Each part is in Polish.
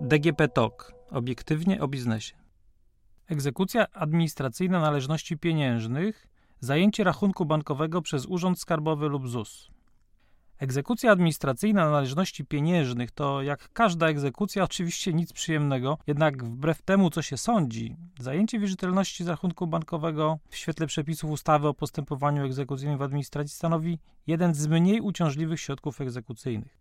DGP TOK. Obiektywnie o biznesie. Egzekucja administracyjna należności pieniężnych, zajęcie rachunku bankowego przez Urząd Skarbowy lub ZUS. Egzekucja administracyjna należności pieniężnych to, jak każda egzekucja, oczywiście nic przyjemnego, jednak wbrew temu, co się sądzi, zajęcie wierzytelności z rachunku bankowego w świetle przepisów ustawy o postępowaniu egzekucyjnym w administracji stanowi jeden z mniej uciążliwych środków egzekucyjnych.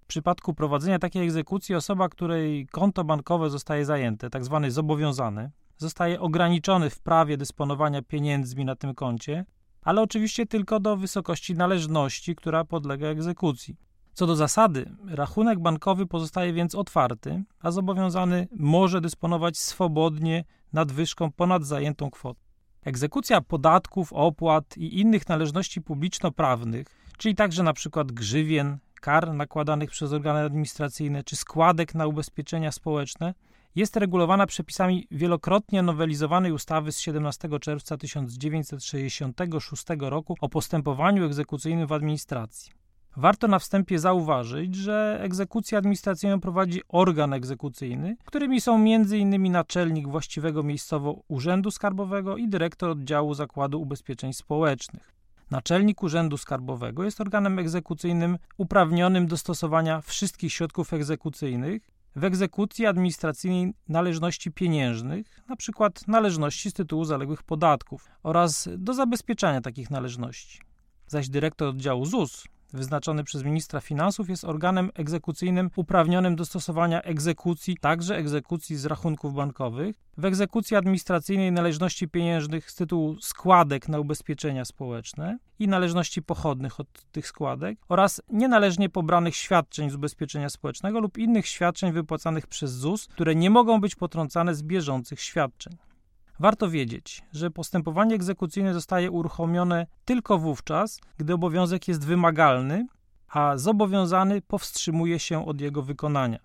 W przypadku prowadzenia takiej egzekucji osoba, której konto bankowe zostaje zajęte, tzw. Tak zobowiązany, zostaje ograniczony w prawie dysponowania pieniędzmi na tym koncie, ale oczywiście tylko do wysokości należności, która podlega egzekucji. Co do zasady, rachunek bankowy pozostaje więc otwarty, a zobowiązany może dysponować swobodnie nadwyżką ponad zajętą kwotę. Egzekucja podatków, opłat i innych należności publiczno-prawnych, czyli także np. grzywien, kar nakładanych przez organy administracyjne czy składek na ubezpieczenia społeczne, jest regulowana przepisami wielokrotnie nowelizowanej ustawy z 17 czerwca 1966 roku o postępowaniu egzekucyjnym w administracji. Warto na wstępie zauważyć, że egzekucję administracyjną prowadzi organ egzekucyjny, którymi są m.in. naczelnik właściwego miejscowo Urzędu Skarbowego i dyrektor oddziału Zakładu Ubezpieczeń Społecznych. Naczelnik Urzędu Skarbowego jest organem egzekucyjnym uprawnionym do stosowania wszystkich środków egzekucyjnych w egzekucji administracyjnej należności pieniężnych, np. należności z tytułu zaległych podatków oraz do zabezpieczania takich należności. Zaś dyrektor oddziału ZUS wyznaczony przez ministra finansów jest organem egzekucyjnym uprawnionym do stosowania egzekucji, także egzekucji z rachunków bankowych, w egzekucji administracyjnej należności pieniężnych z tytułu składek na ubezpieczenia społeczne i należności pochodnych od tych składek oraz nienależnie pobranych świadczeń z ubezpieczenia społecznego lub innych świadczeń wypłacanych przez ZUS, które nie mogą być potrącane z bieżących świadczeń. Warto wiedzieć, że postępowanie egzekucyjne zostaje uruchomione tylko wówczas, gdy obowiązek jest wymagalny, a zobowiązany powstrzymuje się od jego wykonania.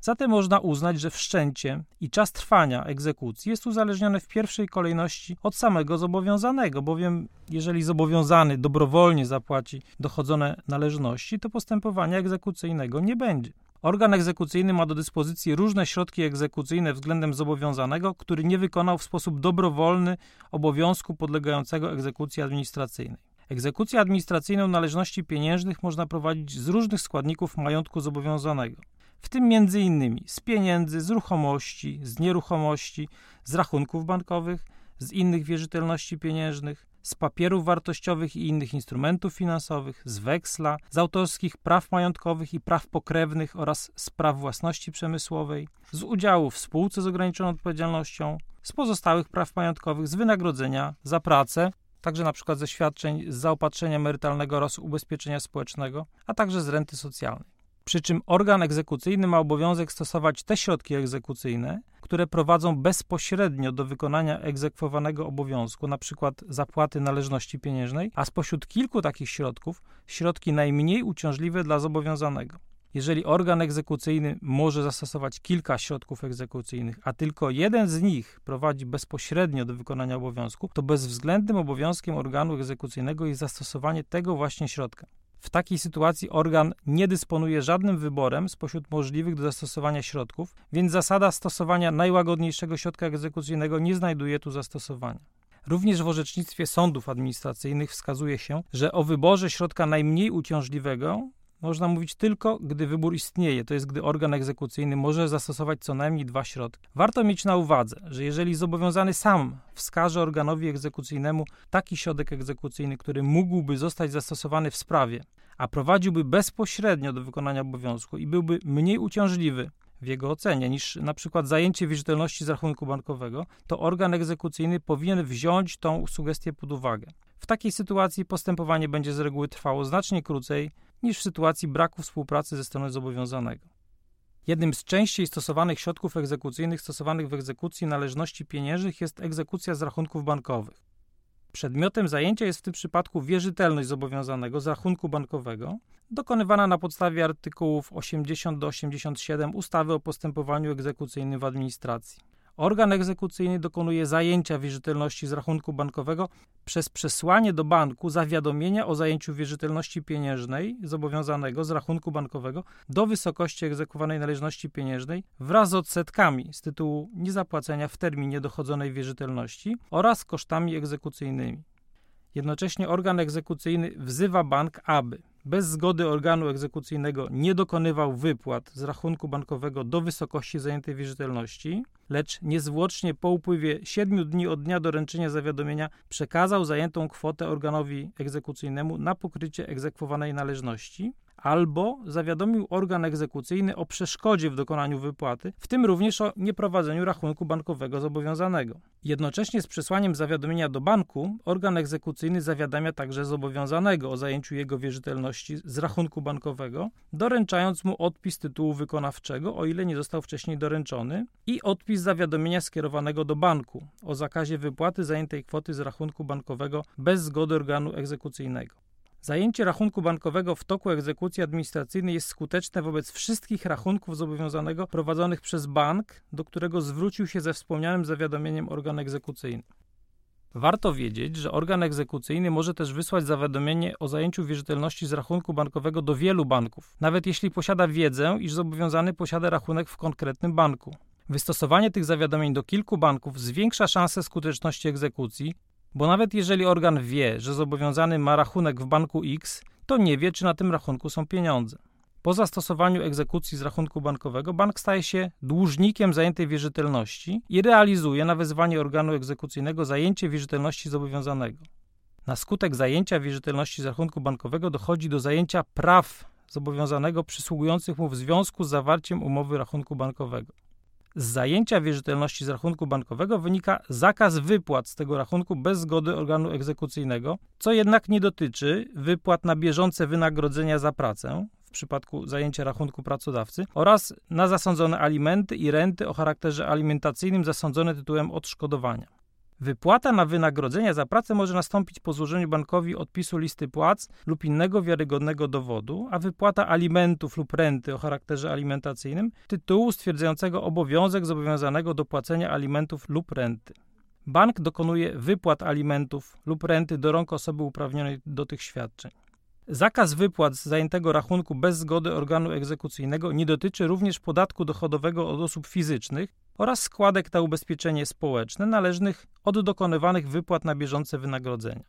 Zatem można uznać, że wszczęcie i czas trwania egzekucji jest uzależnione w pierwszej kolejności od samego zobowiązanego, bowiem jeżeli zobowiązany dobrowolnie zapłaci dochodzone należności, to postępowania egzekucyjnego nie będzie. Organ egzekucyjny ma do dyspozycji różne środki egzekucyjne względem zobowiązanego, który nie wykonał w sposób dobrowolny obowiązku podlegającego egzekucji administracyjnej. Egzekucję administracyjną należności pieniężnych można prowadzić z różnych składników majątku zobowiązanego, w tym m.in. z pieniędzy, z ruchomości, z nieruchomości, z rachunków bankowych, z innych wierzytelności pieniężnych, z papierów wartościowych i innych instrumentów finansowych, z weksla, z autorskich praw majątkowych i praw pokrewnych oraz z praw własności przemysłowej, z udziału w spółce z ograniczoną odpowiedzialnością, z pozostałych praw majątkowych, z wynagrodzenia za pracę, także na przykład ze świadczeń z zaopatrzenia emerytalnego oraz ubezpieczenia społecznego, a także z renty socjalnej przy czym organ egzekucyjny ma obowiązek stosować te środki egzekucyjne, które prowadzą bezpośrednio do wykonania egzekwowanego obowiązku, np. zapłaty należności pieniężnej, a spośród kilku takich środków środki najmniej uciążliwe dla zobowiązanego. Jeżeli organ egzekucyjny może zastosować kilka środków egzekucyjnych, a tylko jeden z nich prowadzi bezpośrednio do wykonania obowiązku, to bezwzględnym obowiązkiem organu egzekucyjnego jest zastosowanie tego właśnie środka. W takiej sytuacji organ nie dysponuje żadnym wyborem spośród możliwych do zastosowania środków, więc zasada stosowania najłagodniejszego środka egzekucyjnego nie znajduje tu zastosowania. Również w orzecznictwie sądów administracyjnych wskazuje się, że o wyborze środka najmniej uciążliwego można mówić tylko, gdy wybór istnieje, to jest gdy organ egzekucyjny może zastosować co najmniej dwa środki. Warto mieć na uwadze, że jeżeli zobowiązany sam wskaże organowi egzekucyjnemu taki środek egzekucyjny, który mógłby zostać zastosowany w sprawie, a prowadziłby bezpośrednio do wykonania obowiązku i byłby mniej uciążliwy w jego ocenie niż na przykład zajęcie wierzytelności z rachunku bankowego, to organ egzekucyjny powinien wziąć tą sugestię pod uwagę. W takiej sytuacji postępowanie będzie z reguły trwało znacznie krócej niż w sytuacji braku współpracy ze strony zobowiązanego. Jednym z częściej stosowanych środków egzekucyjnych stosowanych w egzekucji należności pieniężnych jest egzekucja z rachunków bankowych. Przedmiotem zajęcia jest w tym przypadku wierzytelność zobowiązanego z rachunku bankowego, dokonywana na podstawie artykułów 80 do 87 ustawy o postępowaniu egzekucyjnym w administracji. Organ egzekucyjny dokonuje zajęcia wierzytelności z rachunku bankowego przez przesłanie do banku zawiadomienia o zajęciu wierzytelności pieniężnej zobowiązanego z rachunku bankowego do wysokości egzekwowanej należności pieniężnej wraz z odsetkami z tytułu niezapłacenia w terminie dochodzonej wierzytelności oraz kosztami egzekucyjnymi. Jednocześnie organ egzekucyjny wzywa bank, aby bez zgody organu egzekucyjnego nie dokonywał wypłat z rachunku bankowego do wysokości zajętej wierzytelności, lecz niezwłocznie po upływie 7 dni od dnia doręczenia zawiadomienia przekazał zajętą kwotę organowi egzekucyjnemu na pokrycie egzekwowanej należności, albo zawiadomił organ egzekucyjny o przeszkodzie w dokonaniu wypłaty, w tym również o nieprowadzeniu rachunku bankowego zobowiązanego. Jednocześnie z przesłaniem zawiadomienia do banku organ egzekucyjny zawiadamia także zobowiązanego o zajęciu jego wierzytelności z rachunku bankowego, doręczając mu odpis tytułu wykonawczego, o ile nie został wcześniej doręczony, i odpis zawiadomienia skierowanego do banku o zakazie wypłaty zajętej kwoty z rachunku bankowego bez zgody organu egzekucyjnego. Zajęcie rachunku bankowego w toku egzekucji administracyjnej jest skuteczne wobec wszystkich rachunków zobowiązanego prowadzonych przez bank, do którego zwrócił się ze wspomnianym zawiadomieniem organ egzekucyjny. Warto wiedzieć, że organ egzekucyjny może też wysłać zawiadomienie o zajęciu wierzytelności z rachunku bankowego do wielu banków, nawet jeśli posiada wiedzę, iż zobowiązany posiada rachunek w konkretnym banku. Wystosowanie tych zawiadomień do kilku banków zwiększa szanse skuteczności egzekucji, bo nawet jeżeli organ wie, że zobowiązany ma rachunek w banku X, to nie wie, czy na tym rachunku są pieniądze. Po zastosowaniu egzekucji z rachunku bankowego bank staje się dłużnikiem zajętej wierzytelności i realizuje na wezwanie organu egzekucyjnego zajęcie wierzytelności zobowiązanego. Na skutek zajęcia wierzytelności z rachunku bankowego dochodzi do zajęcia praw zobowiązanego przysługujących mu w związku z zawarciem umowy rachunku bankowego. Z zajęcia wierzytelności z rachunku bankowego wynika zakaz wypłat z tego rachunku bez zgody organu egzekucyjnego, co jednak nie dotyczy wypłat na bieżące wynagrodzenia za pracę w przypadku zajęcia rachunku pracodawcy oraz na zasądzone alimenty i renty o charakterze alimentacyjnym zasądzone tytułem odszkodowania. Wypłata na wynagrodzenia za pracę może nastąpić po złożeniu bankowi odpisu listy płac lub innego wiarygodnego dowodu, a wypłata alimentów lub renty o charakterze alimentacyjnym tytułu stwierdzającego obowiązek zobowiązanego do płacenia alimentów lub renty. Bank dokonuje wypłat alimentów lub renty do rąk osoby uprawnionej do tych świadczeń. Zakaz wypłat z zajętego rachunku bez zgody organu egzekucyjnego nie dotyczy również podatku dochodowego od osób fizycznych oraz składek na ubezpieczenie społeczne należnych od dokonywanych wypłat na bieżące wynagrodzenia.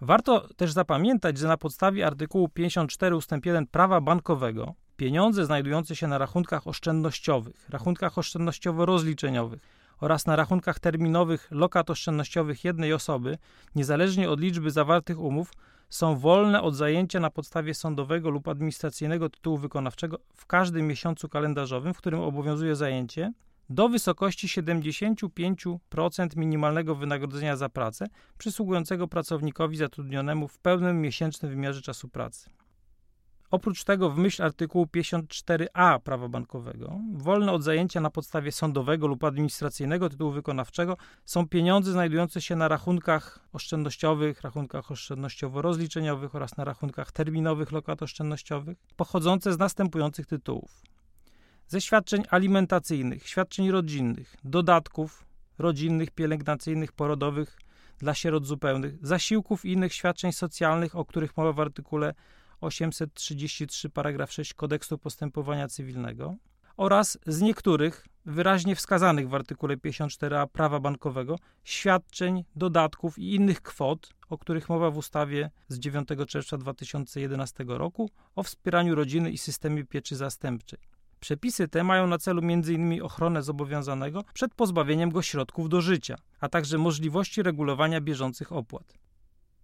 Warto też zapamiętać, że na podstawie artykułu 54 ust. 1 prawa bankowego pieniądze znajdujące się na rachunkach oszczędnościowych, rachunkach oszczędnościowo-rozliczeniowych oraz na rachunkach terminowych lokat oszczędnościowych jednej osoby, niezależnie od liczby zawartych umów, są wolne od zajęcia na podstawie sądowego lub administracyjnego tytułu wykonawczego w każdym miesiącu kalendarzowym, w którym obowiązuje zajęcie, do wysokości 75% minimalnego wynagrodzenia za pracę przysługującego pracownikowi zatrudnionemu w pełnym miesięcznym wymiarze czasu pracy. Oprócz tego, w myśl artykułu 54a prawa bankowego, wolne od zajęcia na podstawie sądowego lub administracyjnego tytułu wykonawczego są pieniądze znajdujące się na rachunkach oszczędnościowych, rachunkach oszczędnościowo-rozliczeniowych oraz na rachunkach terminowych lokat oszczędnościowych, pochodzące z następujących tytułów: ze świadczeń alimentacyjnych, świadczeń rodzinnych, dodatków rodzinnych, pielęgnacyjnych, porodowych dla sierot zupełnych, zasiłków i innych świadczeń socjalnych, o których mowa w artykule 833 paragraf 6 Kodeksu Postępowania Cywilnego oraz z niektórych wyraźnie wskazanych w artykule 54a prawa bankowego świadczeń, dodatków i innych kwot, o których mowa w ustawie z 9 czerwca 2011 roku o wspieraniu rodziny i systemie pieczy zastępczej. Przepisy te mają na celu m.in. ochronę zobowiązanego przed pozbawieniem go środków do życia, a także możliwości regulowania bieżących opłat.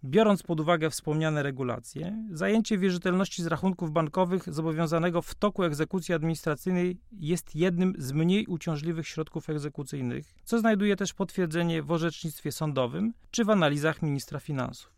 Biorąc pod uwagę wspomniane regulacje, zajęcie wierzytelności z rachunków bankowych zobowiązanego w toku egzekucji administracyjnej jest jednym z mniej uciążliwych środków egzekucyjnych, co znajduje też potwierdzenie w orzecznictwie sądowym czy w analizach ministra finansów.